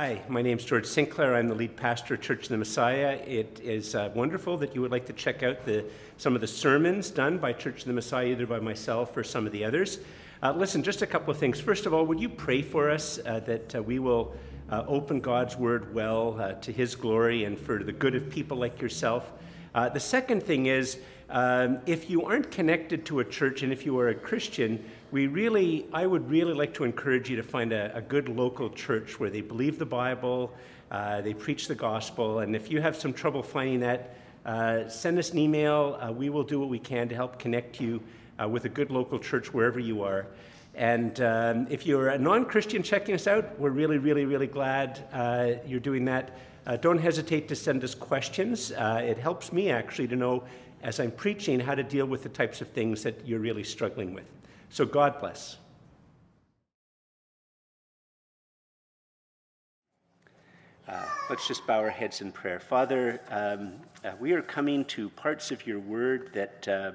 Hi, my name is George Sinclair. I'm the lead pastor of Church of the Messiah. It is uh, wonderful that you would like to check out the, some of the sermons done by Church of the Messiah, either by myself or some of the others. Uh, listen, just a couple of things. First of all, would you pray for us uh, that uh, we will uh, open God's word well uh, to his glory and for the good of people like yourself? the second thing is, um, if you aren't connected to a church and if you are a Christian, we really, I would really like to encourage you to find a, a good local church where they believe the Bible, uh, they preach the gospel, and if you have some trouble finding that, uh, send us an email. Uh, we will do what we can to help connect you uh, with a good local church wherever you are. And um, if you're a non Christian checking us out, we're really, really, really glad uh, you're doing that. Uh, don't hesitate to send us questions. it helps me actually to know, as I'm preaching, how to deal with the types of things that you're really struggling with. So God bless. Uh, let's just bow our heads in prayer. Father, um, uh, we are coming to parts of your word that, uh,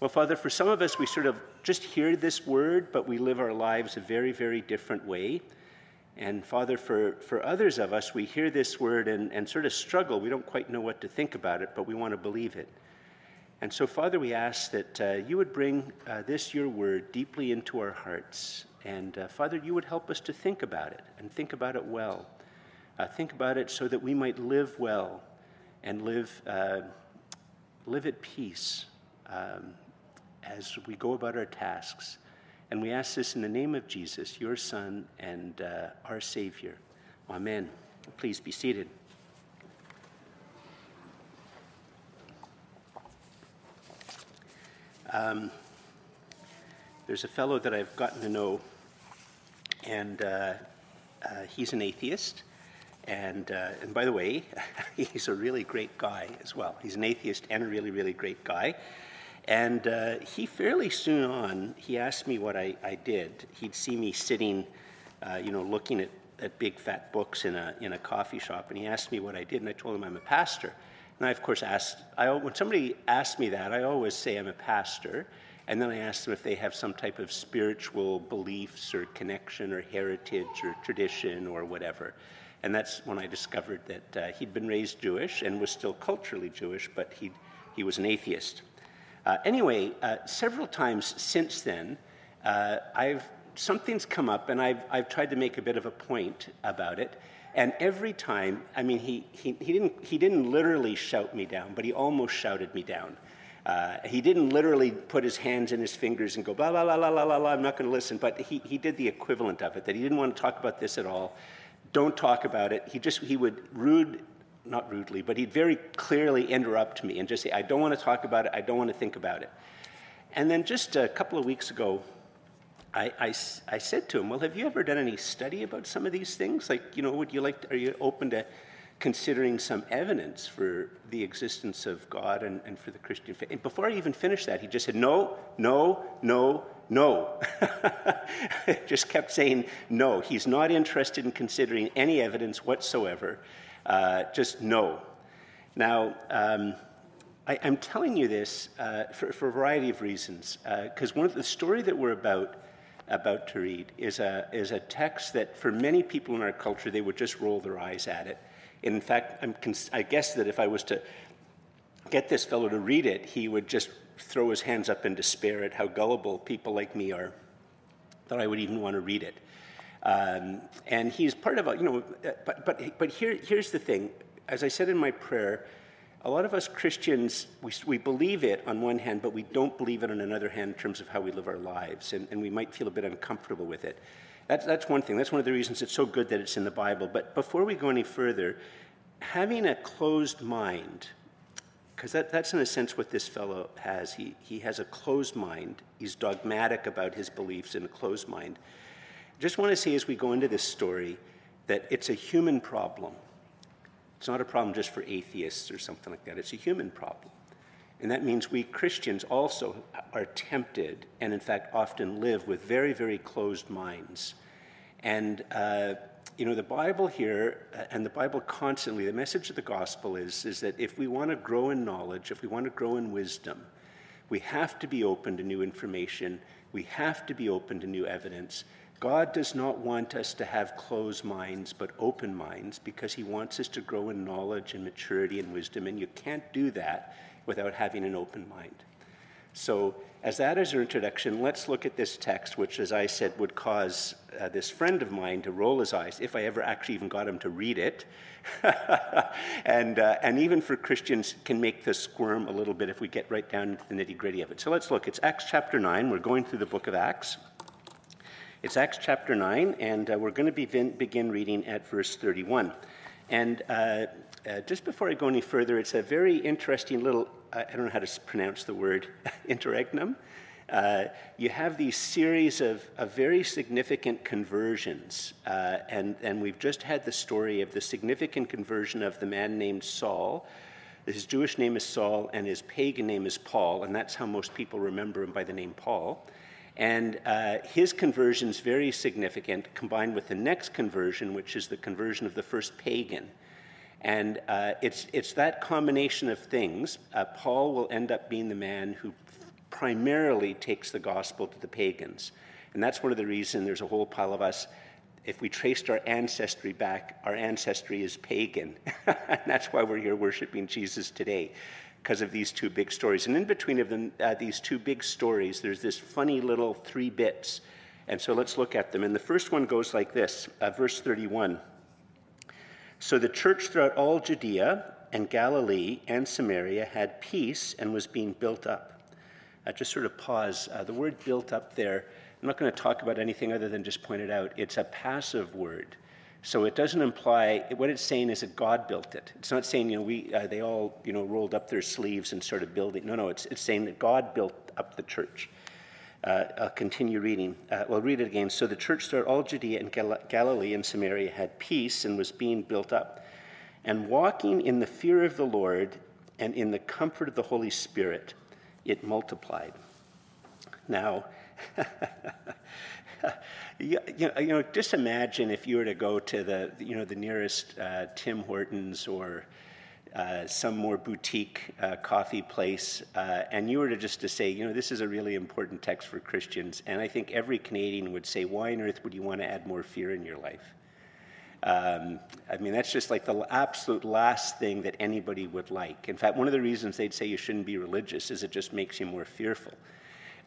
well, Father, for some of us, we sort of just hear this word, but we live our lives a very, very different way. And Father, for, for others of us, we hear this word and, and sort of struggle. We don't quite know what to think about it, but we want to believe it. And so, Father, we ask that uh, you would bring uh, this, your word, deeply into our hearts. And, uh, Father, you would help us to think about it and think about it well. Uh, think about it so that we might live well and live, uh, live at peace um, as we go about our tasks. And we ask this in the name of Jesus, your Son and uh, our Savior. Amen. Please be seated. Um, there's a fellow that I've gotten to know, and uh, uh, he's an atheist. And, uh, and by the way, he's a really great guy as well. He's an atheist and a really, really great guy. And uh, he fairly soon on, he asked me what I, I did. He'd see me sitting, uh, you know, looking at, at big fat books in a, in a coffee shop, and he asked me what I did, and I told him I'm a pastor. And I, of course, asked, I, when somebody asks me that, I always say I'm a pastor. And then I ask them if they have some type of spiritual beliefs or connection or heritage or tradition or whatever. And that's when I discovered that uh, he'd been raised Jewish and was still culturally Jewish, but he he was an atheist. Uh, anyway, uh, several times since then, uh, I've, something's come up and I've, I've tried to make a bit of a point about it. And every time, I mean, he, he, he, didn't, he didn't literally shout me down, but he almost shouted me down. Uh, he didn't literally put his hands in his fingers and go, blah, blah, blah, blah, blah, blah, I'm not going to listen. But he, he did the equivalent of it, that he didn't want to talk about this at all. Don't talk about it. He just, he would rude, not rudely, but he'd very clearly interrupt me and just say, I don't want to talk about it. I don't want to think about it. And then just a couple of weeks ago, I, I, I, said to him, Well, have you ever done any study about some of these things? Like, you know, would you like, to, are you open to considering some evidence for the existence of God and, and for the Christian faith? And before I even finished that, he just said, No, no, no, no. just kept saying no. He's not interested in considering any evidence whatsoever. Uh, just no. Now, um, I, am telling you this uh, for, for, a variety of reasons. Because uh, one of the story that we're about about to read is a, is a text that for many people in our culture, they would just roll their eyes at it. And in fact, I'm, I guess that if I was to get this fellow to read it, he would just throw his hands up in despair at how gullible people like me are that I would even want to read it. Um, and he's part of a, you know, but, but, but here, here's the thing. As I said in my prayer, a lot of us Christians, we, we believe it on one hand, but we don't believe it on another hand in terms of how we live our lives, and, and we might feel a bit uncomfortable with it. That's, that's one thing. That's one of the reasons it's so good that it's in the Bible. But before we go any further, having a closed mind, because that, that's in a sense what this fellow has. He, he has a closed mind. He's dogmatic about his beliefs in a closed mind. Just want to say as we go into this story that it's a human problem. It's not a problem just for atheists or something like that, it's a human problem. And that means we Christians also are tempted, and in fact often live with very, very closed minds. And, uh, you know, the Bible here, uh, and the Bible constantly, the message of the gospel is, is that if we want to grow in knowledge, if we want to grow in wisdom, we have to be open to new information, we have to be open to new evidence, God does not want us to have closed minds, but open minds, because He wants us to grow in knowledge and maturity and wisdom, and you can't do that without having an open mind. So, as that is our introduction, let's look at this text, which, as I said, would cause uh, this friend of mine to roll his eyes if I ever actually even got him to read it. and, uh, and even for Christians, can make the squirm a little bit if we get right down into the nitty gritty of it. So let's look. It's Acts chapter 9. We're going through the book of Acts. It's Acts chapter 9, and uh, we're going to begin, begin reading at verse 31. And uh, uh, just before I go any further, it's a very interesting little, I don't know how to pronounce the word, interregnum. Uh, you have these series of, of very significant conversions. Uh, and, and we've just had the story of the significant conversion of the man named Saul. His Jewish name is Saul, and his pagan name is Paul, and that's how most people remember him by the name Paul. And uh, his conversion is very significant, combined with the next conversion, which is the conversion of the first pagan. And uh, it's, it's that combination of things. Uh, Paul will end up being the man who primarily takes the gospel to the pagans. And that's one of the reasons there's a whole pile of us. If we traced our ancestry back, our ancestry is pagan. and that's why we're here worshiping Jesus today because of these two big stories. And in between of them, uh, these two big stories, there's this funny little three bits. And so let's look at them. And the first one goes like this uh, verse 31. So the church throughout all Judea and Galilee and Samaria had peace and was being built up. I just sort of pause. Uh, the word built up there, I'm not going to talk about anything other than just point it out. It's a passive word. So it doesn't imply what it's saying is that God built it. It's not saying you know we uh, they all you know rolled up their sleeves and started building. No, no, it's it's saying that God built up the church. Uh, I'll continue reading. Uh, well, read it again. So the church throughout all Judea and Gal- Galilee and Samaria had peace and was being built up, and walking in the fear of the Lord and in the comfort of the Holy Spirit, it multiplied. Now. you, you, know, just imagine if you were to go to the, you know, the nearest uh, Tim Hortons or uh, some more boutique uh, coffee place, uh, and you were to just to say, you know, this is a really important text for Christians, and I think every Canadian would say, why on earth would you want to add more fear in your life? Um, I mean, that's just like the absolute last thing that anybody would like. In fact, one of the reasons they'd say you shouldn't be religious is it just makes you more fearful.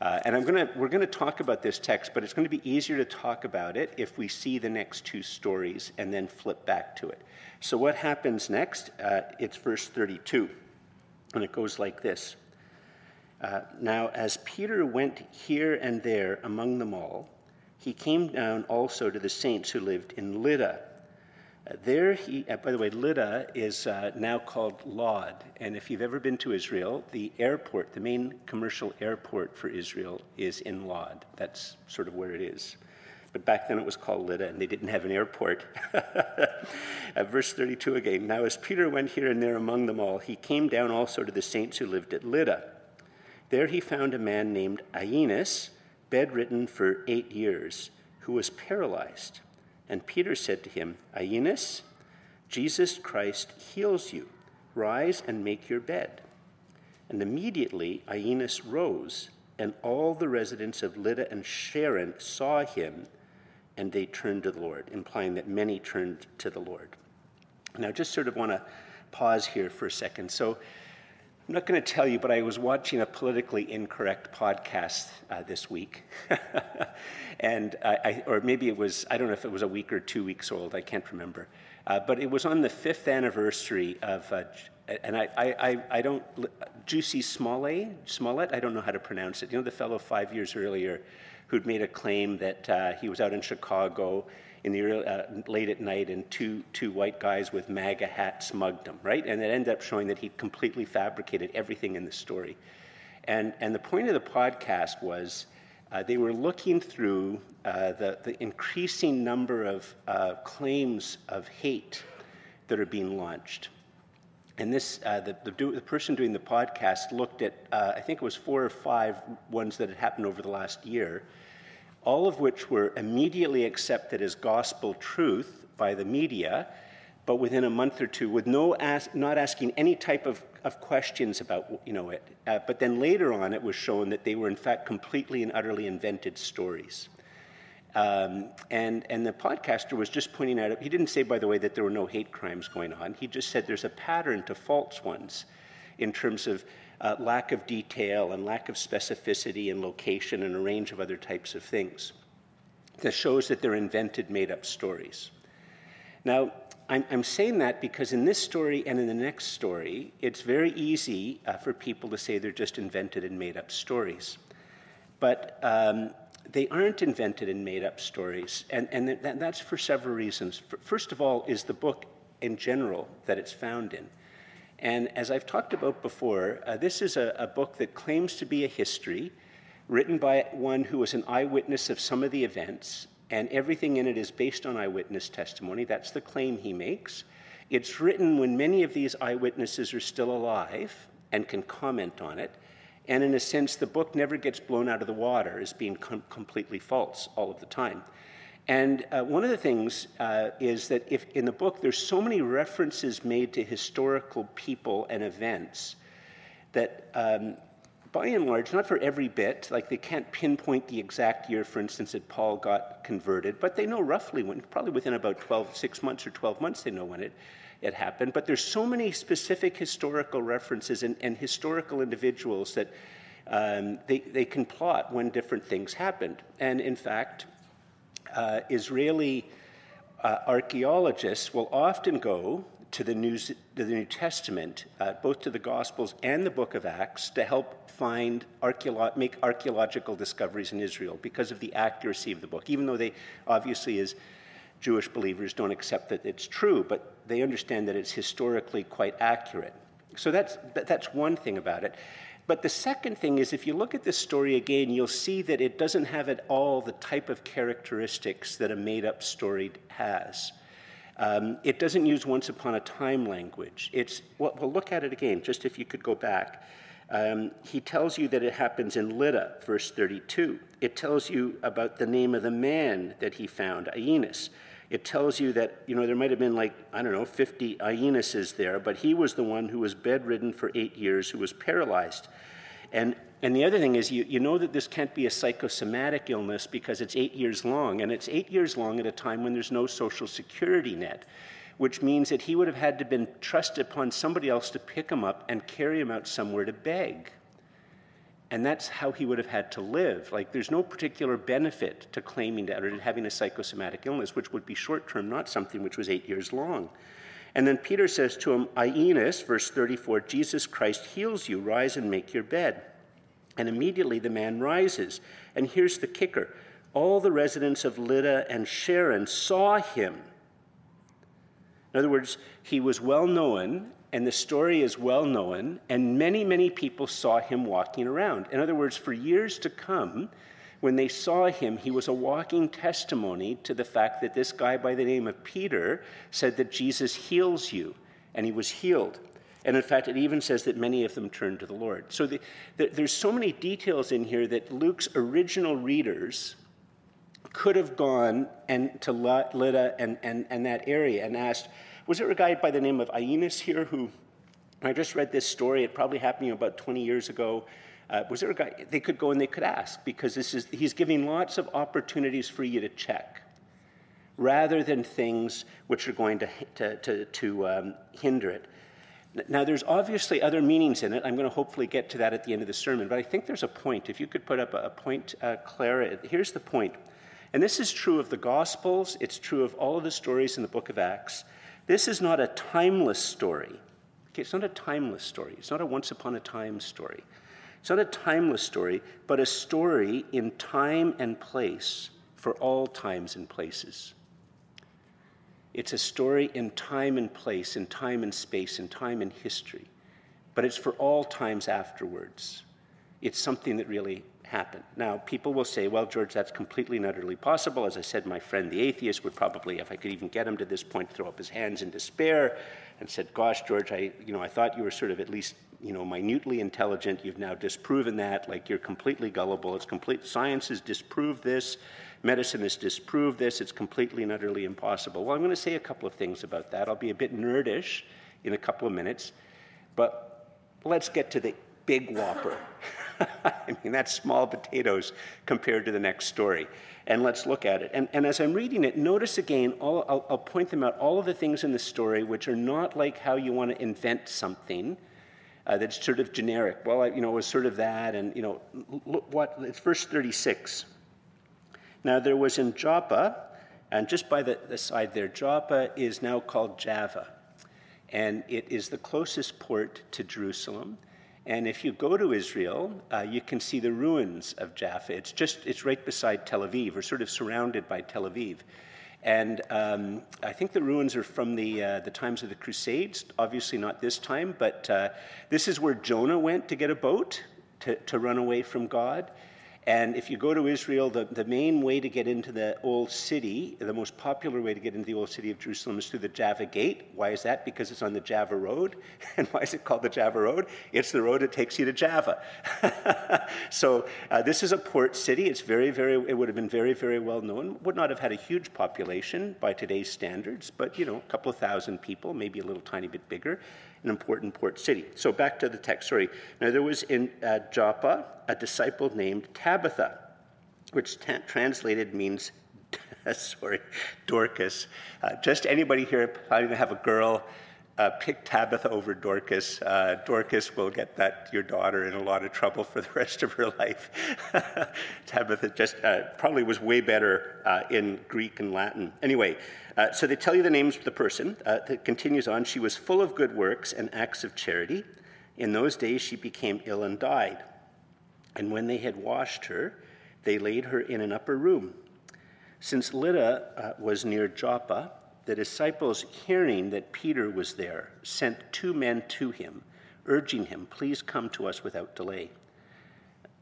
Uh, and I'm gonna, we're going to talk about this text, but it's going to be easier to talk about it if we see the next two stories and then flip back to it. So, what happens next? Uh, it's verse 32, and it goes like this uh, Now, as Peter went here and there among them all, he came down also to the saints who lived in Lydda there he, uh, by the way, Lydda is uh, now called Lod. And if you've ever been to Israel, the airport, the main commercial airport for Israel is in Lod. That's sort of where it is. But back then it was called Lydda, and they didn't have an airport. uh, verse 32 again. Now, as Peter went here and there among them all, he came down also to the saints who lived at Lydda. There he found a man named Aeneas, bedridden for eight years, who was paralyzed. And Peter said to him, Aeneas, Jesus Christ heals you. Rise and make your bed. And immediately Aeneas rose, and all the residents of Lydda and Sharon saw him, and they turned to the Lord, implying that many turned to the Lord. Now, just sort of want to pause here for a second. So, I'm not going to tell you, but I was watching a politically incorrect podcast uh, this week. and I, or maybe it was, I don't know if it was a week or two weeks old, I can't remember. Uh, but it was on the fifth anniversary of, uh, and I, I, I don't, Jussie Smollett, Smollett, I don't know how to pronounce it. You know, the fellow five years earlier who'd made a claim that uh, he was out in Chicago in the early, uh, late at night, and two two white guys with MAGA hats mugged him, right? And it ended up showing that he completely fabricated everything in the story. And and the point of the podcast was. Uh, they were looking through uh, the, the increasing number of uh, claims of hate that are being launched. And this, uh, the, the, the, person doing the podcast looked at, uh, I think it was four or five ones that had happened over the last year, all of which were immediately accepted as gospel truth by the media, but within a month or two, with no ask, not asking any type of, of questions about you know, it. Uh, but then later on, it was shown that they were in fact completely and utterly invented stories. Um, and, and the podcaster was just pointing out, he didn't say, by the way, that there were no hate crimes going on. He just said there's a pattern to false ones in terms of uh, lack of detail and lack of specificity and location and a range of other types of things that shows that they're invented, made up stories. Now, I'm, I'm, saying that because in this story and in the next story, it's very easy uh, for people to say they're just invented and made up stories. But um, they aren't invented and made up stories, and, and that, that's for several reasons. First of all, is the book in general that it's found in. And as I've talked about before, uh, this is a, a book that claims to be a history written by one who was an eyewitness of some of the events, and everything in it is based on eyewitness testimony. That's the claim he makes. It's written when many of these eyewitnesses are still alive and can comment on it. And in a sense, the book never gets blown out of the water as being com- completely false all of the time. And uh, one of the things uh, is that if in the book there's so many references made to historical people and events that um, by and large, not for every bit, like they can't pinpoint the exact year, for instance, that Paul got converted, but they know roughly when, probably within about 12, six months or 12 months, they know when it, it happened. But there's so many specific historical references and, and historical individuals that um, they, they can plot when different things happened. And in fact, uh, Israeli uh, archaeologists will often go to the New, to the New Testament, uh, both to the Gospels and the book of Acts, to help find archeolo- make archaeological discoveries in Israel because of the accuracy of the book, even though they obviously, as Jewish believers, don't accept that it's true, but they understand that it's historically quite accurate. So that's, that's one thing about it. But the second thing is, if you look at this story again, you'll see that it doesn't have at all the type of characteristics that a made up story has. Um, it doesn't use once upon a time language. It's, well, well, look at it again, just if you could go back. Um, he tells you that it happens in Lydda, verse 32. It tells you about the name of the man that he found, Aeneas. It tells you that, you know, there might have been like, I don't know, 50 Aeneases there, but he was the one who was bedridden for eight years, who was paralyzed. And, and the other thing is, you, you know that this can't be a psychosomatic illness because it's eight years long, and it's eight years long at a time when there's no social security net, which means that he would have had to been trusted upon somebody else to pick him up and carry him out somewhere to beg. And that's how he would have had to live. Like, there's no particular benefit to claiming that or to having a psychosomatic illness, which would be short term, not something which was eight years long. And then Peter says to him, Aeneas, verse 34, Jesus Christ heals you, rise and make your bed. And immediately the man rises. And here's the kicker all the residents of Lydda and Sharon saw him. In other words, he was well known, and the story is well known, and many, many people saw him walking around. In other words, for years to come, when they saw him, he was a walking testimony to the fact that this guy by the name of Peter said that Jesus heals you, and he was healed. And in fact, it even says that many of them turned to the Lord. So the, the, there's so many details in here that Luke's original readers could have gone and to Lydda and, and, and that area and asked, was there a guy by the name of Aeneas here who, I just read this story, it probably happened about 20 years ago, uh, was there a guy they could go and they could ask because this is he's giving lots of opportunities for you to check rather than things which are going to, to, to, to um, hinder it. Now, there's obviously other meanings in it. I'm going to hopefully get to that at the end of the sermon, but I think there's a point. If you could put up a, point, uh, Clara, here's the point. And this is true of the Gospels, it's true of all of the stories in the book of Acts. This is not a timeless story. Okay, it's not a timeless story, it's not a once upon a time story. It's not a timeless story, but a story in time and place for all times and places. It's a story in time and place, in time and space, in time and history, but it's for all times afterwards. It's something that really happened. Now, people will say, well, George, that's completely and utterly possible. As I said, my friend the atheist would probably, if I could even get him to this point, throw up his hands in despair and said, gosh, George, I, you know, I thought you were sort of at least you know, minutely intelligent. You've now disproven that. Like you're completely gullible. It's complete. Science has disproved this. Medicine has disproved this. It's completely and utterly impossible. Well, I'm going to say a couple of things about that. I'll be a bit nerdish in a couple of minutes, but let's get to the big whopper. I mean, that's small potatoes compared to the next story. And let's look at it. And, and as I'm reading it, notice again, all, I'll, I'll point them out, all of the things in the story which are not like how you want to invent something. Uh, that's sort of generic. Well, I, you know, it was sort of that, and you know, look what it's verse 36. Now there was in Joppa, and just by the, the side there, Joppa is now called Jaffa, and it is the closest port to Jerusalem. And if you go to Israel, uh, you can see the ruins of Jaffa. It's just, it's right beside Tel Aviv, or sort of surrounded by Tel Aviv. And um, I think the ruins are from the, uh, the times of the Crusades, obviously not this time, but uh, this is where Jonah went to get a boat to, to run away from God. And if you go to Israel, the, the main way to get into the old city, the most popular way to get into the old city of Jerusalem is through the Jaffa Gate. Why is that? Because it's on the Jaffa Road. And why is it called the Jaffa Road? It's the road that takes you to Jaffa. so uh, this is a port city. It's very, very, it would have been very, very well known. Would not have had a huge population by today's standards, but, you know, a couple of thousand people, maybe a little tiny bit bigger an important port city. So back to the text, sorry. Now there was in uh, Joppa a disciple named Tabitha, which t- translated means, sorry, Dorcas. Uh, just anybody here planning to have a girl, uh, pick Tabitha over Dorcas. Uh, Dorcas will get that your daughter in a lot of trouble for the rest of her life. Tabitha just uh, probably was way better uh, in Greek and Latin. Anyway, uh, so they tell you the names of the person. Uh, it continues on. She was full of good works and acts of charity. In those days, she became ill and died. And when they had washed her, they laid her in an upper room. Since Lydda was near Joppa, the disciples, hearing that Peter was there, sent two men to him, urging him, Please come to us without delay.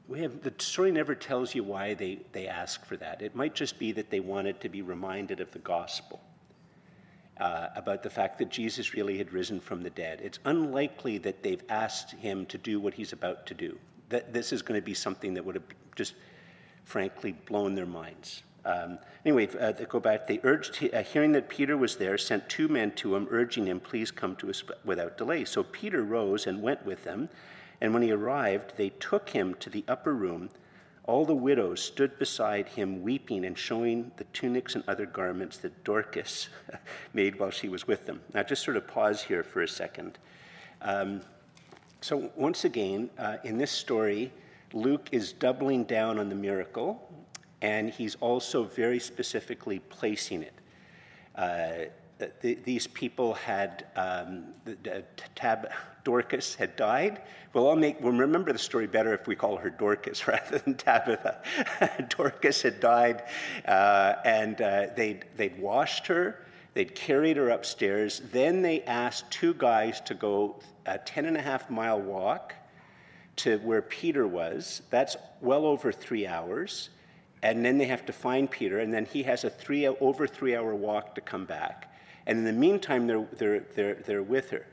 We have, the story never tells you why they, they ask for that. It might just be that they wanted to be reminded of the gospel, uh, about the fact that Jesus really had risen from the dead. It's unlikely that they've asked him to do what he's about to do. That this is going to be something that would have just, frankly, blown their minds. Um, anyway, uh, they go back. They urged, uh, hearing that Peter was there, sent two men to him, urging him, "Please come to us without delay." So Peter rose and went with them. And when he arrived, they took him to the upper room. All the widows stood beside him, weeping and showing the tunics and other garments that Dorcas made while she was with them. Now, just sort of pause here for a second. Um, so, once again, uh, in this story, Luke is doubling down on the miracle, and he's also very specifically placing it. Uh, the, these people had um, Tab, Dorcas had died. Well, I'll make we'll remember the story better if we call her Dorcas rather than Tabitha. Dorcas had died, uh, and uh, they'd they'd washed her. They'd carried her upstairs. Then they asked two guys to go a 10 and a half mile walk to where Peter was. That's well over three hours. And then they have to find Peter, and then he has a three over three hour walk to come back. And in the meantime, they're, they're, they're, they're with her.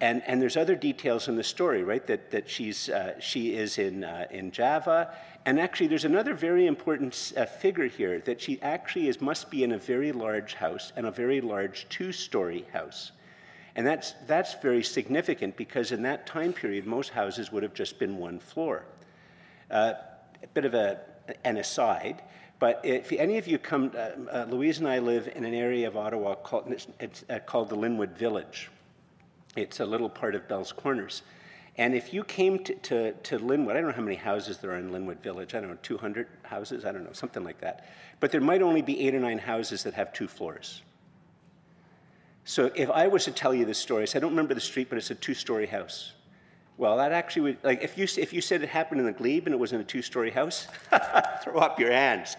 And, and there's other details in the story, right? That, that she's, uh, she is in, uh, in Jaffa. And actually, there's another very important uh, figure here that she actually is, must be in a very large house and a very large two story house. And that's, that's very significant because in that time period, most houses would have just been one floor. Uh, a bit of a, an aside but if any of you come, uh, uh, Louise and I live in an area of Ottawa called, it's, it's uh, called the Lynwood Village. It's a little part of Bell's Corners. And if you came to, to, to Lynwood, I don't know how many houses there are in Lynwood Village. I don't know, 200 houses? I don't know, something like that. But there might only be eight or nine houses that have two floors. So if I was to tell you this story, I, said, I don't remember the street, but it's a two story house. Well, that actually would, like, if you, if you said it happened in the glebe and it was in a two story house, throw up your hands.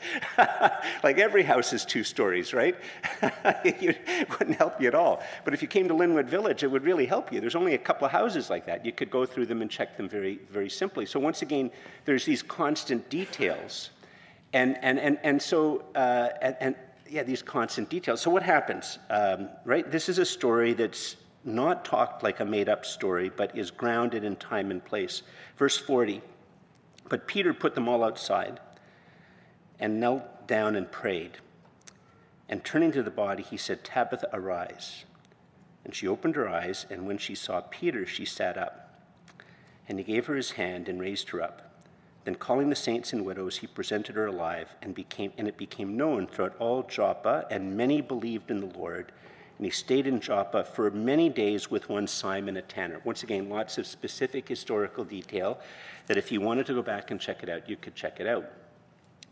like, every house is two stories, right? it wouldn't help you at all. But if you came to Lynwood Village, it would really help you. There's only a couple of houses like that. You could go through them and check them very, very simply. So, once again, there's these constant details. And, and, and, and so, uh, and, and, yeah, these constant details. So, what happens, um, right? This is a story that's not talked like a made up story, but is grounded in time and place. Verse 40 But Peter put them all outside and knelt down and prayed. And turning to the body, he said, Tabitha, arise. And she opened her eyes, and when she saw Peter, she sat up. And he gave her his hand and raised her up. Then, calling the saints and widows, he presented her alive, and, became, and it became known throughout all Joppa, and many believed in the Lord. And he stayed in Joppa for many days with one Simon, a tanner. Once again, lots of specific historical detail that if you wanted to go back and check it out, you could check it out.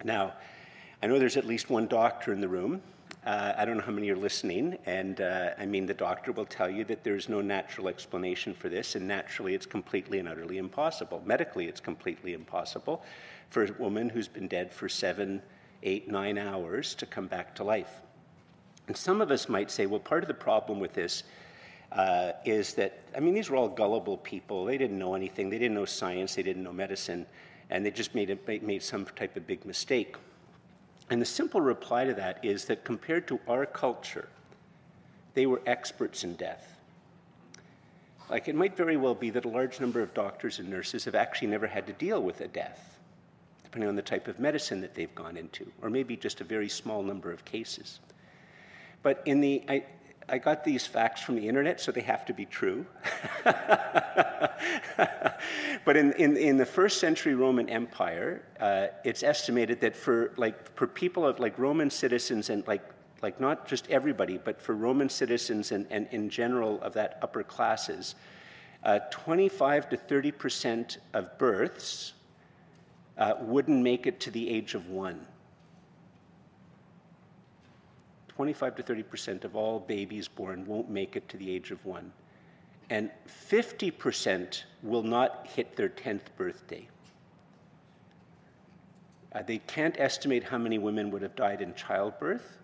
Now, I know there's at least one doctor in the room. Uh, I don't know how many are listening, and uh, I mean, the doctor will tell you that there's no natural explanation for this, and naturally, it's completely and utterly impossible. Medically, it's completely impossible for a woman who's been dead for seven, eight, nine hours to come back to life. And some of us might say, well, part of the problem with this uh, is that, I mean, these were all gullible people. They didn't know anything, they didn't know science, they didn't know medicine, and they just made, a, made some type of big mistake. And the simple reply to that is that compared to our culture, they were experts in death. Like it might very well be that a large number of doctors and nurses have actually never had to deal with a death, depending on the type of medicine that they've gone into, or maybe just a very small number of cases. But in the, I, I got these facts from the internet, so they have to be true. but in, in, in, the first century Roman Empire, uh, it's estimated that for like for people of like Roman citizens and like like not just everybody, but for Roman citizens and, and in general of that upper classes, uh, 25 to 30 percent of births uh, wouldn't make it to the age of one. 25 to 30 percent of all babies born won't make it to the age of one. And 50 percent will not hit their 10th birthday. Uh, they can't estimate how many women would have died in childbirth,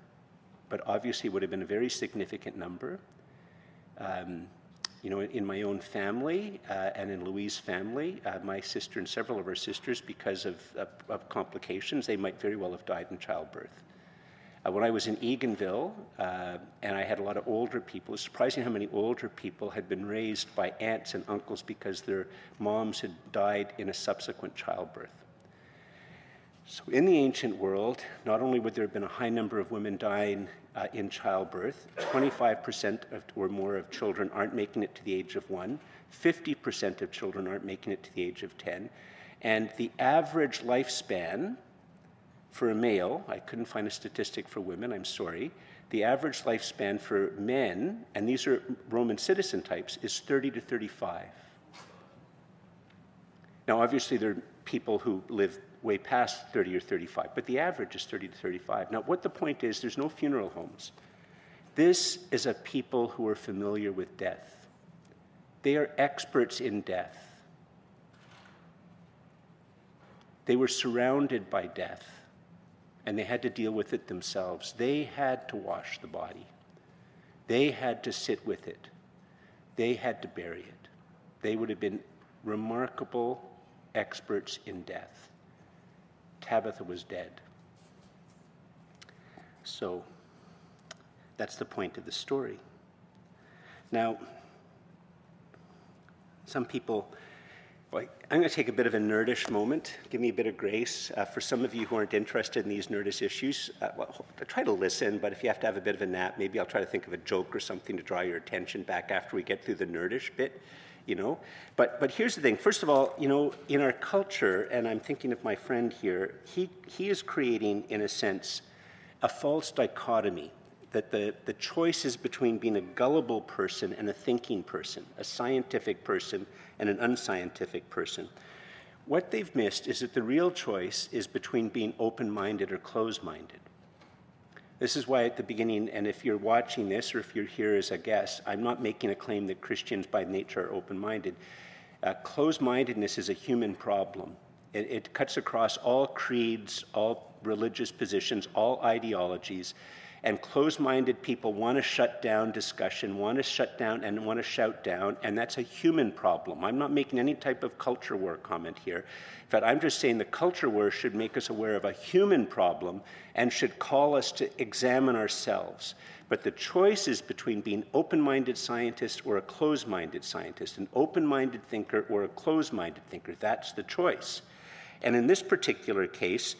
but obviously would have been a very significant number. Um, you know, in my own family uh, and in Louise's family, uh, my sister and several of her sisters, because of, of, of, complications, they might very well have died in childbirth. Uh, when I was in Eganville, uh, and I had a lot of older people, it's surprising how many older people had been raised by aunts and uncles because their moms had died in a subsequent childbirth. So, in the ancient world, not only would there have been a high number of women dying uh, in childbirth, 25% of, or more of children aren't making it to the age of one, 50% of children aren't making it to the age of 10, and the average lifespan for a male, I couldn't find a statistic for women, I'm sorry. The average lifespan for men, and these are Roman citizen types, is 30 to 35. Now, obviously, there are people who live way past 30 or 35, but the average is 30 to 35. Now, what the point is, there's no funeral homes. This is a people who are familiar with death. They are experts in death. They were surrounded by death and they had to deal with it themselves. They had to wash the body, they had to sit with it, they had to bury it. They would have been remarkable experts in death. Tabitha was dead. So that's the point of the story. Now, some people I'm going to take a bit of a nerdish moment. Give me a bit of grace. Uh, for some of you who aren't interested in these nerdish issues, uh, well, try to listen, but if you have to have a bit of a nap, maybe I'll try to think of a joke or something to draw your attention back after we get through the nerdish bit, you know? But, but here's the thing. First of all, you know, in our culture, and I'm thinking of my friend here, he, he is creating, in a sense, a false dichotomy that the, the choice is between being a gullible person and a thinking person, a scientific person and an unscientific person. What they've missed is that the real choice is between being open minded or closed minded. This is why, at the beginning, and if you're watching this or if you're here as a guest, I'm not making a claim that Christians by nature are open minded. Uh, closed mindedness is a human problem. It, it cuts across all creeds, all religious positions, all ideologies and closed minded people want to shut down discussion, want to shut down and want to shout down, and that's a human problem. I'm not making any type of culture war comment here. In fact, I'm just saying the culture war should make us aware of a human problem and should call us to examine ourselves. But the choice is between being open minded scientist or a closed minded scientist, an open minded thinker or a closed minded thinker. That's the choice. And in this particular case,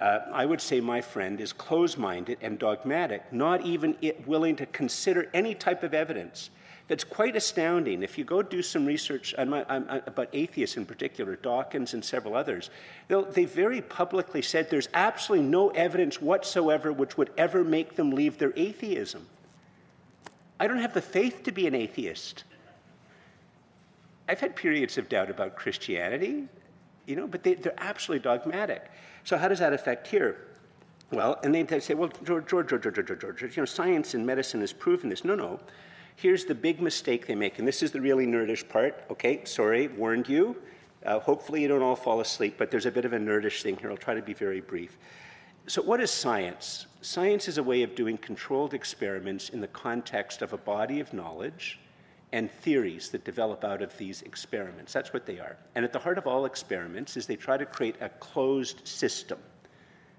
uh, I would say my friend is closed minded and dogmatic, not even willing to consider any type of evidence. That's quite astounding. If you go do some research about atheists in particular, Dawkins and several others, they very publicly said there's absolutely no evidence whatsoever which would ever make them leave their atheism. I don't have the faith to be an atheist. I've had periods of doubt about Christianity, you know, but they, are absolutely dogmatic. So how does that affect here? Well, and they say, well, George, George, George, George, George, George, you know, science and medicine has proven this. No, no. Here's the big mistake they make, and this is the really nerdish part. Okay, sorry, warned you. Uh, hopefully, you don't all fall asleep, but there's a bit of a nerdish thing here. I'll try to be very brief. So, what is science? Science is a way of doing controlled experiments in the context of a body of knowledge and theories that develop out of these experiments. That's what they are. And at the heart of all experiments is they try to create a closed system.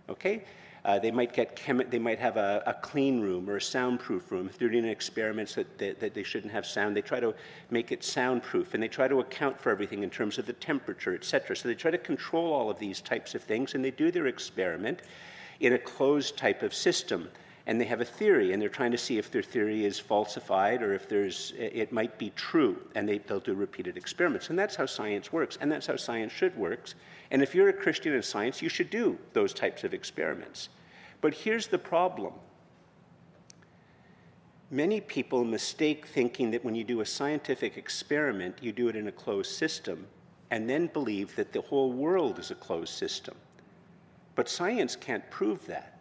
Okay? Uh, they might get chemi- they might have a, a, clean room or a soundproof room. If they're doing experiments that, that, that, they shouldn't have sound, they try to make it soundproof, and they try to account for everything in terms of the temperature, et cetera. So they try to control all of these types of things, and they do their experiment in a closed type of system. And they have a theory, and they're trying to see if their theory is falsified or if there's, it might be true. And they, they'll do repeated experiments. And that's how science works, and that's how science should work. And if you're a Christian in science, you should do those types of experiments. But here's the problem many people mistake thinking that when you do a scientific experiment, you do it in a closed system, and then believe that the whole world is a closed system. But science can't prove that.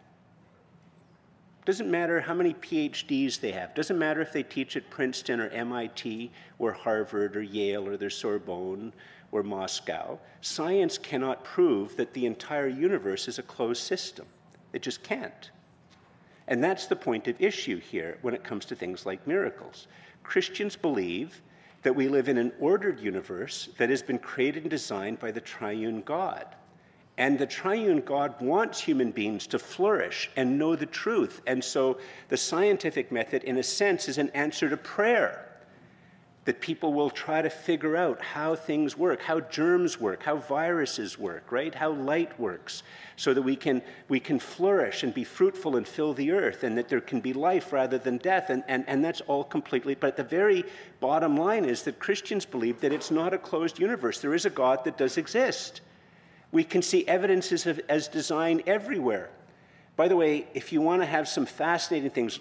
Doesn't matter how many PhDs they have. Doesn't matter if they teach at Princeton or MIT or Harvard or Yale or the Sorbonne or Moscow. Science cannot prove that the entire universe is a closed system. It just can't. And that's the point of issue here when it comes to things like miracles. Christians believe that we live in an ordered universe that has been created and designed by the triune God. And the triune God wants human beings to flourish and know the truth. And so the scientific method, in a sense, is an answer to prayer that people will try to figure out how things work, how germs work, how viruses work, right? How light works, so that we can, we can flourish and be fruitful and fill the earth, and that there can be life rather than death. And, and, and that's all completely, but the very bottom line is that Christians believe that it's not a closed universe. There is a God that does exist. We can see evidences of, as design everywhere. By the way, if you want to have some fascinating things,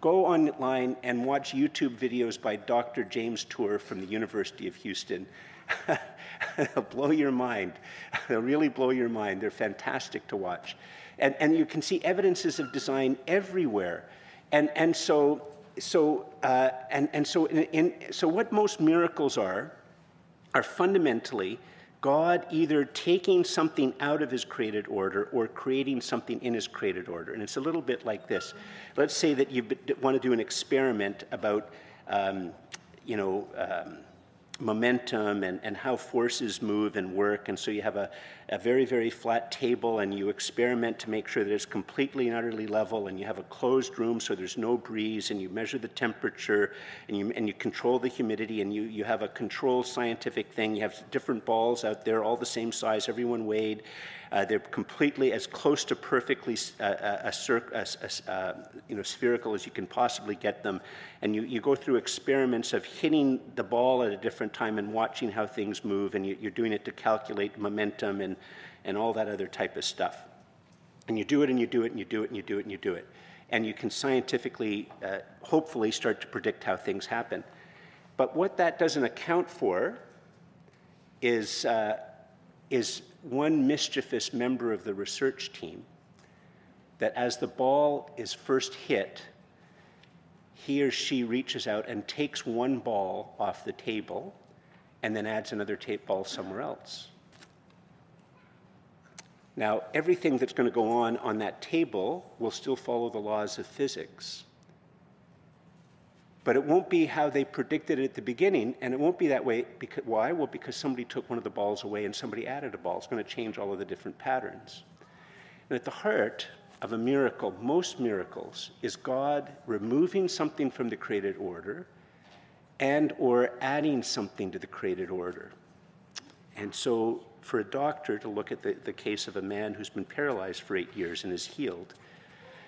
go online and watch YouTube videos by Dr. James Tour from the University of Houston. They'll blow your mind. They'll really blow your mind. They're fantastic to watch. And, and you can see evidences of design everywhere. And, and so, so, uh, and, and so, in, in, so what most miracles are, are fundamentally God either taking something out of his created order or creating something in his created order. And it's a little bit like this. Let's say that you want to do an experiment about, um, you know, um, momentum and, and how forces move and work. And so you have a, a very, very flat table and you experiment to make sure that it's completely and utterly level and you have a closed room so there's no breeze and you measure the temperature and you, and you control the humidity and you, you have a controlled scientific thing. You have different balls out there, all the same size, everyone weighed. Uh, they're completely as close to perfectly uh, uh a, a, a, uh, you know, spherical as you can possibly get them. And you, you go through experiments of hitting the ball at a different time and watching how things move, and you, you're doing it to calculate momentum and, and all that other type of stuff. And you do it and you do it and you do it and you do it and you do it. And you can scientifically, uh, hopefully, start to predict how things happen. But what that doesn't account for is, uh, is one mischievous member of the research team that as the ball is first hit, he or she reaches out and takes one ball off the table and then adds another tape ball somewhere else. Now, everything that's going to go on on that table will still follow the laws of physics. But it won't be how they predicted it at the beginning, and it won't be that way. Because, why? Well, because somebody took one of the balls away and somebody added a ball. It's going to change all of the different patterns. And at the heart of a miracle, most miracles, is God removing something from the created order and or adding something to the created order. And so for a doctor to look at the, the case of a man who's been paralyzed for eight years and is healed,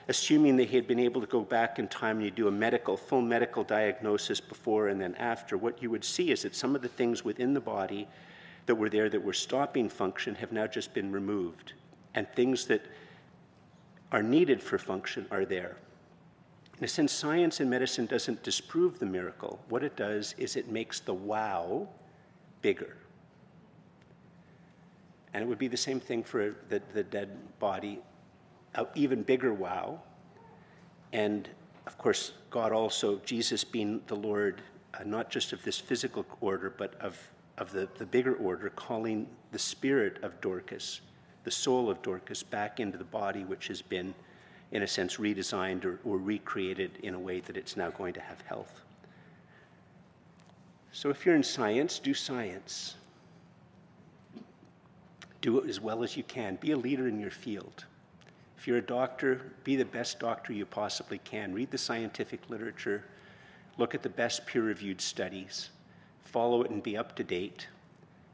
assuming that he had been able to go back in time and you do a medical, full medical diagnosis before and then after, what you would see is that some of the things within the body that were there that were stopping function have now just been removed. And things that are needed for function are there. In a sense, science and medicine doesn't disprove the miracle. What it does is it makes the wow bigger. And it would be the same thing for the, the dead body, an even bigger wow. And of course, God also, Jesus being the Lord, uh, not just of this physical order, but of, of the, the bigger order, calling the spirit of Dorcas, the soul of Dorcas, back into the body, which has been, in a sense, redesigned or, or recreated in a way that it's now going to have health. So if you're in science, do science. Do it as well as you can. Be a leader in your field. If you're a doctor, be the best doctor you possibly can. Read the scientific literature, look at the best peer reviewed studies, follow it and be up to date,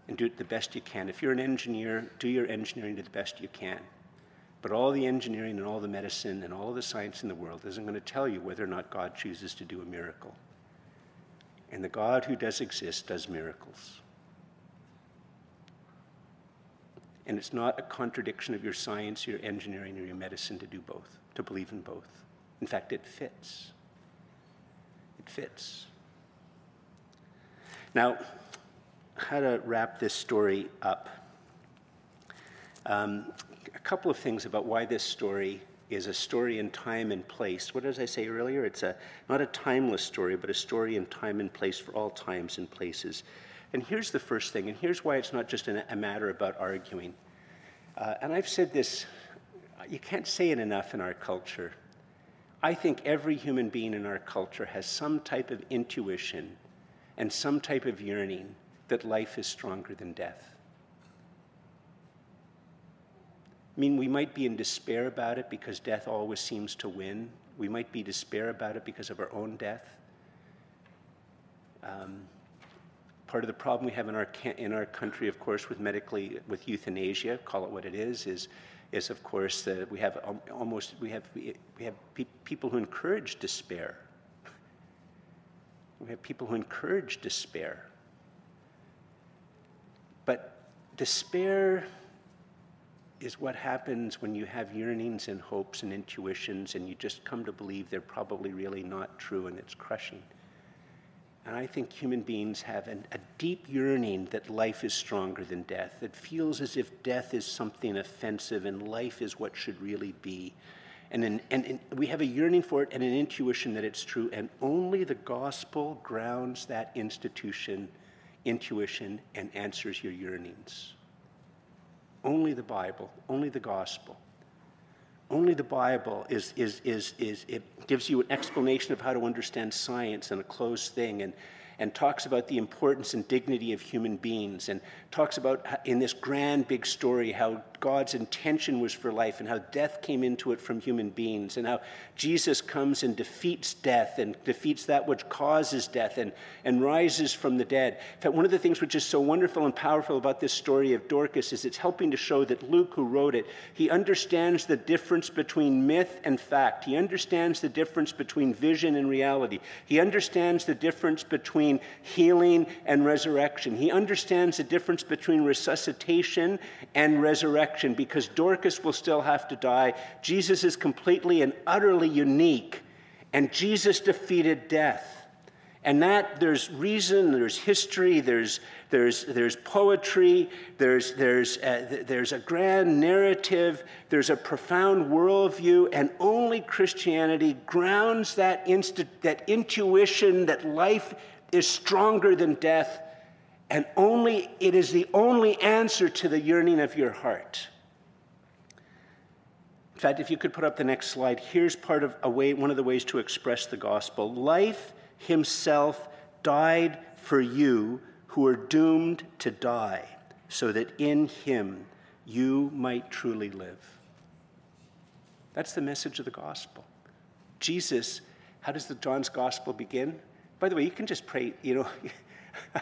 and do it the best you can. If you're an engineer, do your engineering to the best you can. But all the engineering and all the medicine and all the science in the world isn't going to tell you whether or not God chooses to do a miracle. And the God who does exist does miracles. And it's not a contradiction of your science, your engineering, or your medicine to do both, to believe in both. In fact, it fits. It fits. Now, how to wrap this story up. Um, a couple of things about why this story is a story in time and place. What did I say earlier? It's a, not a timeless story, but a story in time and place for all times and places. And here's the first thing, and here's why it's not just a matter about arguing. Uh, and I've said this, you can't say it enough in our culture. I think every human being in our culture has some type of intuition and some type of yearning that life is stronger than death. I mean, we might be in despair about it because death always seems to win. We might be despair about it because of our own death. Um, part of the problem we have in our in our country, of course, with medically with euthanasia, call it what it is, is is of course that we have almost we have we have pe- people who encourage despair. We have people who encourage despair. But despair is what happens when you have yearnings and hopes and intuitions and you just come to believe they're probably really not true and it's crushing. And I think human beings have an, a deep yearning that life is stronger than death. It feels as if death is something offensive and life is what should really be. And, an, and, and we have a yearning for it and an intuition that it's true. And only the gospel grounds that institution, intuition, and answers your yearnings. Only the Bible, only the gospel. Only the Bible is, is, is, is, it gives you an explanation of how to understand science and a closed thing and, and talks about the importance and dignity of human beings and talks about in this grand big story how God's intention was for life and how death came into it from human beings and how Jesus comes and defeats death and defeats that which causes death and, and rises from the dead. In fact, one of the things which is so wonderful and powerful about this story of Dorcas is it's helping to show that Luke, who wrote it, he understands the difference between myth and fact. He understands the difference between vision and reality. He understands the difference between healing and resurrection. He understands the difference between resuscitation and resurrection resurrection because Dorcas will still have to die. Jesus is completely and utterly unique, and Jesus defeated death. And that there's reason, there's history, there's, there's, there's poetry, there's, there's, uh, a, there's a grand narrative, there's a profound worldview, and only Christianity grounds that, inst- that intuition that life is stronger than death and only it is the only answer to the yearning of your heart. In fact, if you could put up the next slide, here's part of a way, one of the ways to express the gospel. Life himself died for you who are doomed to die, so that in him you might truly live. That's the message of the gospel. Jesus, how does the John's gospel begin? By the way, you can just pray, you know.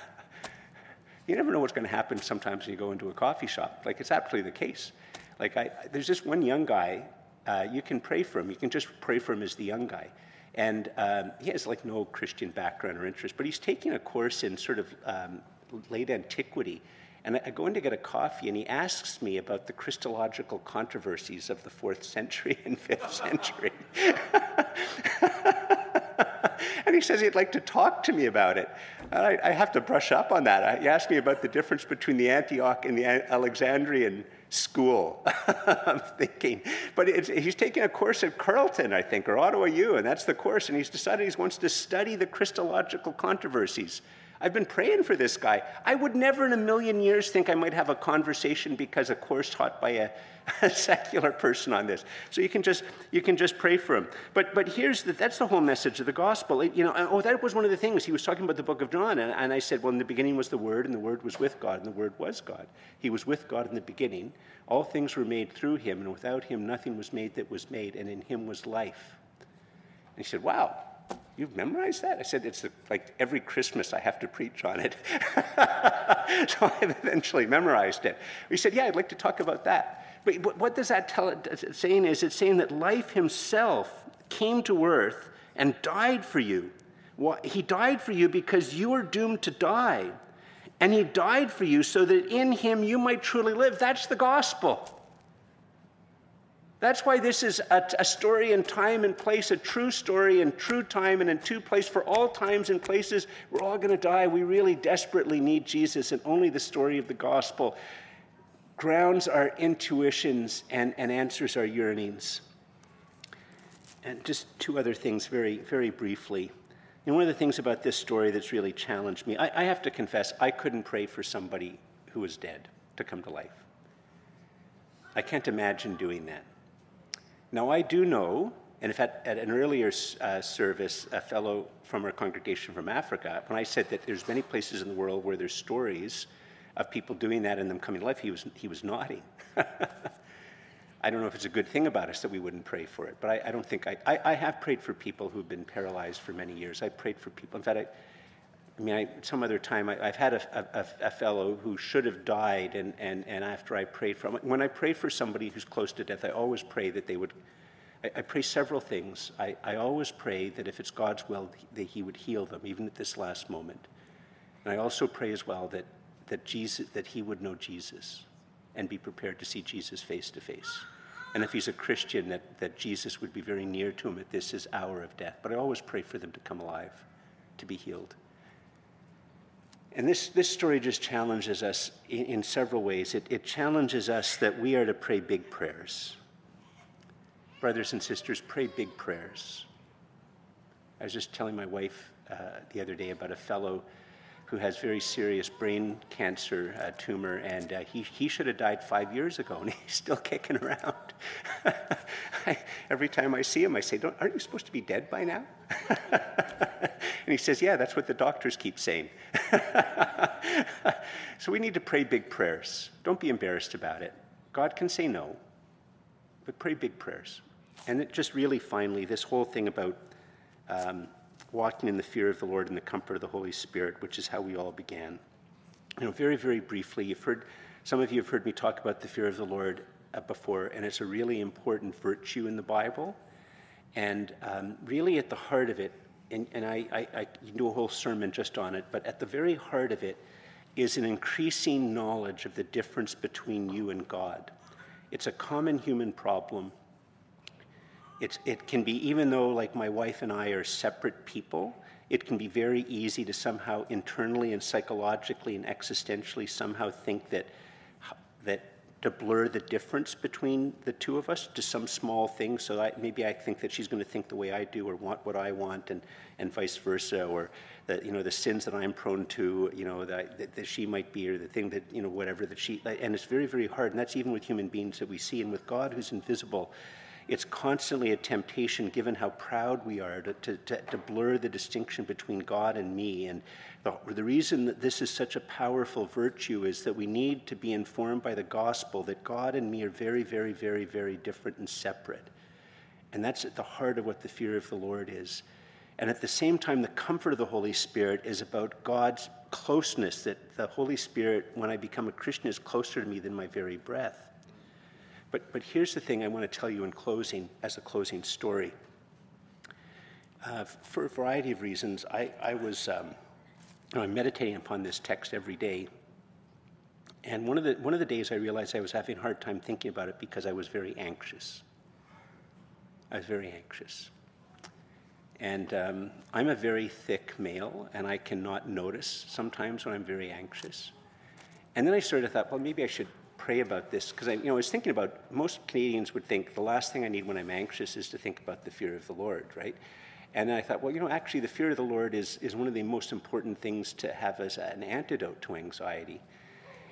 you never know what's going to happen sometimes when you go into a coffee shop. Like, it's absolutely the case. Like, I, there's this one young guy uh, you can pray for him. You can just pray for him as the young guy. And um, he has like no Christian background or interest, but he's taking a course in sort of um, late antiquity. And I go in to get a coffee, and he asks me about the Christological controversies of the fourth century and fifth century. and he says he'd like to talk to me about it. I, I, have to brush up on that. You asked me about the difference between the Antioch and the Alexandrian school. I'm thinking, but he's taking a course at Carleton, I think, or Ottawa U, and that's the course. And he's decided he wants to study the Christological controversies. I've been praying for this guy. I would never in a million years think I might have a conversation because a course taught by a, a secular person on this. So you can just you can just pray for him. But but here's the, that's the whole message of the gospel. It, you know, oh, that was one of the things he was talking about the book of John, and, and I said, well, in the beginning was the Word, and the Word was with God, and the Word was God. He was with God in the beginning. All things were made through him, and without him nothing was made that was made, and in him was life. And he said, wow, You've memorized that? I said, It's like every Christmas I have to preach on it. so I've eventually memorized it. He said, Yeah, I'd like to talk about that. But what does that tell it saying is it's saying that life himself came to earth and died for you. He died for you because you are doomed to die. And he died for you so that in him you might truly live. That's the gospel. That's why this is a, a, story in time and place, a true story in true time and in true place for all times and places. We're all going to die. We really desperately need Jesus, and only the story of the gospel grounds our intuitions and, and answers our yearnings. And just two other things, very, very briefly. And one of the things about this story that's really challenged me, I, I have to confess, I couldn't pray for somebody who was dead to come to life. I can't imagine doing that. Now, I do know, and if at, at an earlier uh, service, a fellow from our congregation from Africa, when I said that there's many places in the world where there's stories of people doing that and them coming to life, he was, he was nodding. I don't know if it's a good thing about us that we wouldn't pray for it, but I, I don't think I, I, I, have prayed for people who've been paralyzed for many years. I prayed for people. In fact, I, I mean, I, some other time, I, have had a, a, a, fellow who should have died, and, and, and after I prayed for him, when I pray for somebody who's close to death, I always pray that they would, I, I pray several things. I, I always pray that if it's God's will, that He would heal them, even at this last moment. And I also pray as well that, that, Jesus, that He would know Jesus and be prepared to see Jesus face to face. And if he's a Christian, that, that Jesus would be very near to him at this his hour of death. But I always pray for them to come alive, to be healed. And this, this story just challenges us in, in several ways. It, it challenges us that we are to pray big prayers. Brothers and sisters, pray big prayers. I was just telling my wife uh, the other day about a fellow who has very serious brain cancer uh, tumor, and uh, he, he should have died five years ago, and he's still kicking around. I, every time I see him, I say, Aren't you supposed to be dead by now? and he says, Yeah, that's what the doctors keep saying. so we need to pray big prayers. Don't be embarrassed about it. God can say no, but pray big prayers. And it just really finally, this whole thing about um, walking in the fear of the Lord and the comfort of the Holy Spirit, which is how we all began. You know, very, very briefly, you've heard, some of you have heard me talk about the fear of the Lord uh, before, and it's a really important virtue in the Bible. And um, really at the heart of it, and, and I, I, I do a whole sermon just on it, but at the very heart of it is an increasing knowledge of the difference between you and God. It's a common human problem it's, it can be, even though like my wife and I are separate people, it can be very easy to somehow internally and psychologically and existentially somehow think that, that to blur the difference between the two of us to some small thing. So I, maybe I think that she's going to think the way I do or want what I want, and, and vice versa, or that you know the sins that I'm prone to, you know that, that, that she might be, or the thing that you know whatever that she. And it's very very hard, and that's even with human beings that we see, and with God who's invisible it's constantly a temptation, given how proud we are, to, to, to, blur the distinction between God and me. And the, the reason that this is such a powerful virtue is that we need to be informed by the gospel that God and me are very, very, very, very different and separate. And that's at the heart of what the fear of the Lord is. And at the same time, the comfort of the Holy Spirit is about God's closeness, that the Holy Spirit, when I become a Christian, is closer to me than my very breath. But, but here's the thing I want to tell you in closing, as a closing story. Uh, for a variety of reasons, I, I was um, you know, I'm meditating upon this text every day. And one of, the, one of the days I realized I was having a hard time thinking about it because I was very anxious. I was very anxious. And um, I'm a very thick male, and I cannot notice sometimes when I'm very anxious. And then I sort of thought, well, maybe I should pray about this because I, you know, I was thinking about most Canadians would think the last thing I need when I'm anxious is to think about the fear of the Lord, right? And I thought, well, you know, actually, the fear of the Lord is, is one of the most important things to have as an antidote to anxiety.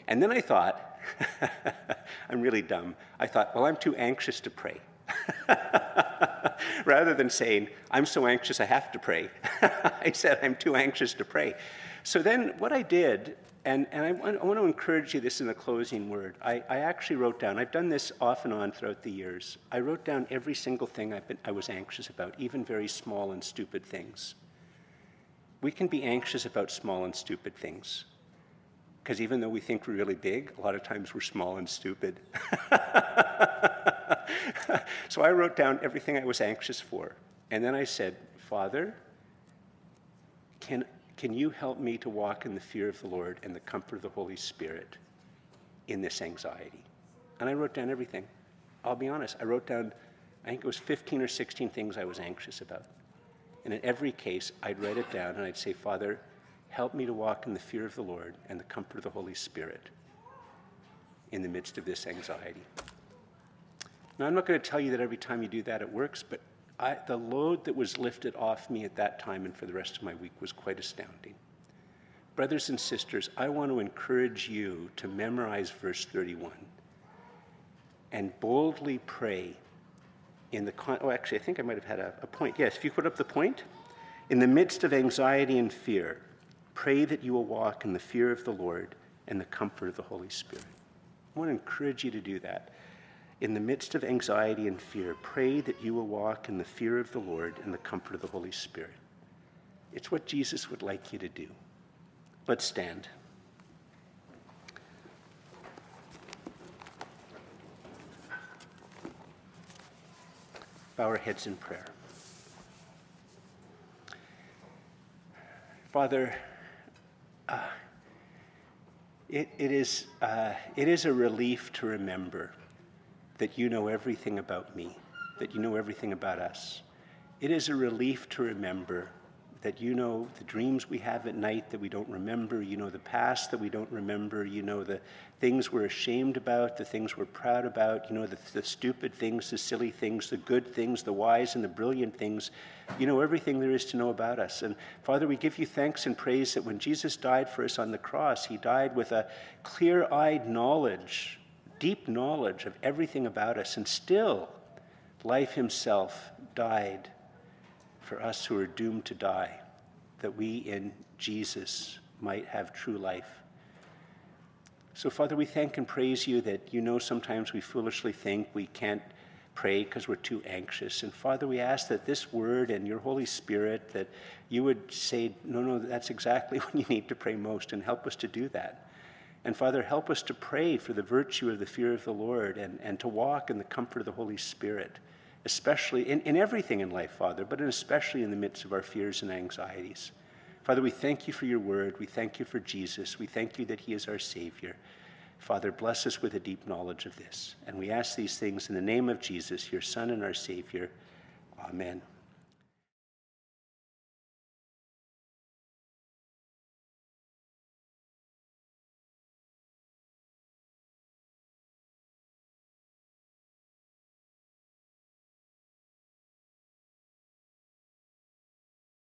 And then I thought, I'm really dumb. I thought, well, I'm too anxious to pray. Rather than saying, I'm so anxious I have to pray, I said, I'm too anxious to pray. So then what I did, and, and I, want, I want to encourage you this in the closing word, I, I, actually wrote down, I've done this off and on throughout the years. I wrote down every single thing been, I was anxious about, even very small and stupid things. We can be anxious about small and stupid things. Because even though we think we're really big, a lot of times we're small and stupid. so I wrote down everything I was anxious for. And then I said, Father, can, can you help me to walk in the fear of the Lord and the comfort of the Holy Spirit in this anxiety? And I wrote down everything. I'll be honest, I wrote down, I think it was 15 or 16 things I was anxious about. And in every case, I'd write it down and I'd say, Father, help me to walk in the fear of the Lord and the comfort of the Holy Spirit in the midst of this anxiety. Now, I'm not going to tell you that every time you do that it works, but I, the load that was lifted off me at that time and for the rest of my week was quite astounding. Brothers and sisters, I want to encourage you to memorize verse 31 and boldly pray in the con- oh actually i think i might have had a, a point. Yes if you put up the point. In the midst of anxiety and fear pray that you will walk in the fear of the lord and the comfort of the holy spirit. I want to encourage you to do that in the midst of anxiety and fear, pray that you will walk in the fear of the Lord and the comfort of the Holy Spirit. It's what Jesus would like you to do. Let's stand. Bow our heads in prayer. Father, uh, it, it, is, uh, it is a relief to remember that you know everything about me, that you know everything about us. It is a relief to remember that you know the dreams we have at night that we don't remember, you know the past that we don't remember, you know the things we're ashamed about, the things we're proud about, you know the, the stupid things, the silly things, the good things, the wise and the brilliant things. You know everything there is to know about us. And Father, we give you thanks and praise that when Jesus died for us on the cross, he died with a clear eyed knowledge deep knowledge of everything about us, and still, life himself died for us who are doomed to die, that we in Jesus might have true life. So, Father, we thank and praise you that you know sometimes we foolishly think we can't pray because we're too anxious. And Father, we ask that this word and your Holy Spirit, that you would say, no, no, that's exactly when you need to pray most, and help us to do that. And Father, help us to pray for the virtue of the fear of the Lord and, and to walk in the comfort of the Holy Spirit, especially in, in everything in life, Father, but especially in the midst of our fears and anxieties. Father, we thank you for your word. We thank you for Jesus. We thank you that he is our Savior. Father, bless us with a deep knowledge of this. And we ask these things in the name of Jesus, your Son and our Savior. Amen.